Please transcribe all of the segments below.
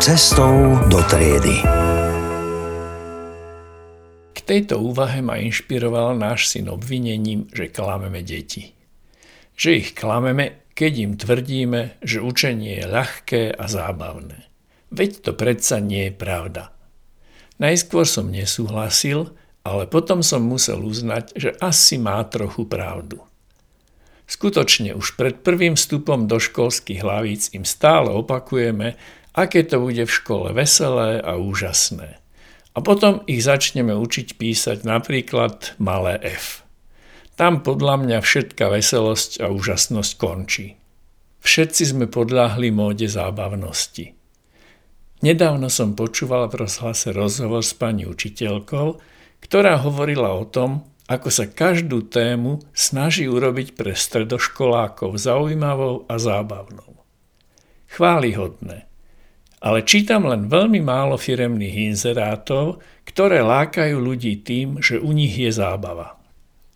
Cestou do triedy. K tejto úvahe ma inšpiroval náš syn obvinením, že klameme deti. Že ich klameme, keď im tvrdíme, že učenie je ľahké a zábavné. Veď to predsa nie je pravda. Najskôr som nesúhlasil, ale potom som musel uznať, že asi má trochu pravdu. Skutočne už pred prvým vstupom do školských hlavíc im stále opakujeme, aké to bude v škole veselé a úžasné. A potom ich začneme učiť písať napríklad malé F. Tam podľa mňa všetká veselosť a úžasnosť končí. Všetci sme podľahli móde zábavnosti. Nedávno som počúval v rozhlase rozhovor s pani učiteľkou, ktorá hovorila o tom, ako sa každú tému snaží urobiť pre stredoškolákov zaujímavou a zábavnou. Chválihodné. Ale čítam len veľmi málo firemných inzerátov, ktoré lákajú ľudí tým, že u nich je zábava.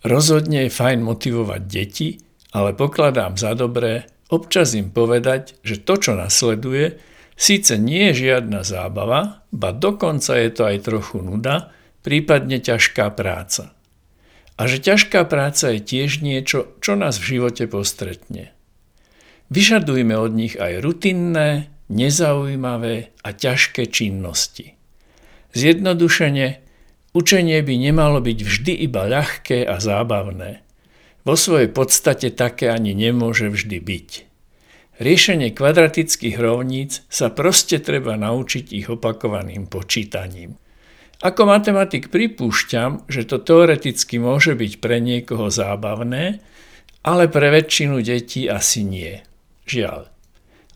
Rozhodne je fajn motivovať deti, ale pokladám za dobré občas im povedať, že to, čo nasleduje, síce nie je žiadna zábava, ba dokonca je to aj trochu nuda, prípadne ťažká práca a že ťažká práca je tiež niečo, čo nás v živote postretne. Vyžadujme od nich aj rutinné, nezaujímavé a ťažké činnosti. Zjednodušene, učenie by nemalo byť vždy iba ľahké a zábavné. Vo svojej podstate také ani nemôže vždy byť. Riešenie kvadratických rovníc sa proste treba naučiť ich opakovaným počítaním. Ako matematik pripúšťam, že to teoreticky môže byť pre niekoho zábavné, ale pre väčšinu detí asi nie. Žiaľ.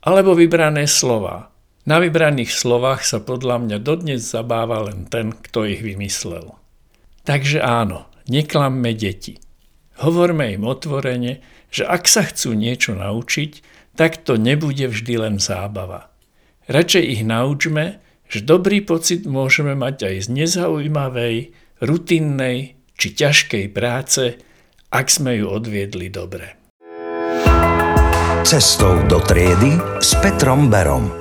Alebo vybrané slova. Na vybraných slovách sa podľa mňa dodnes zabáva len ten, kto ich vymyslel. Takže áno, neklamme deti. Hovorme im otvorene, že ak sa chcú niečo naučiť, tak to nebude vždy len zábava. Radšej ich naučme, že dobrý pocit môžeme mať aj z nezaujímavej, rutinnej či ťažkej práce, ak sme ju odviedli dobre. Cestou do triedy s Petrom Berom.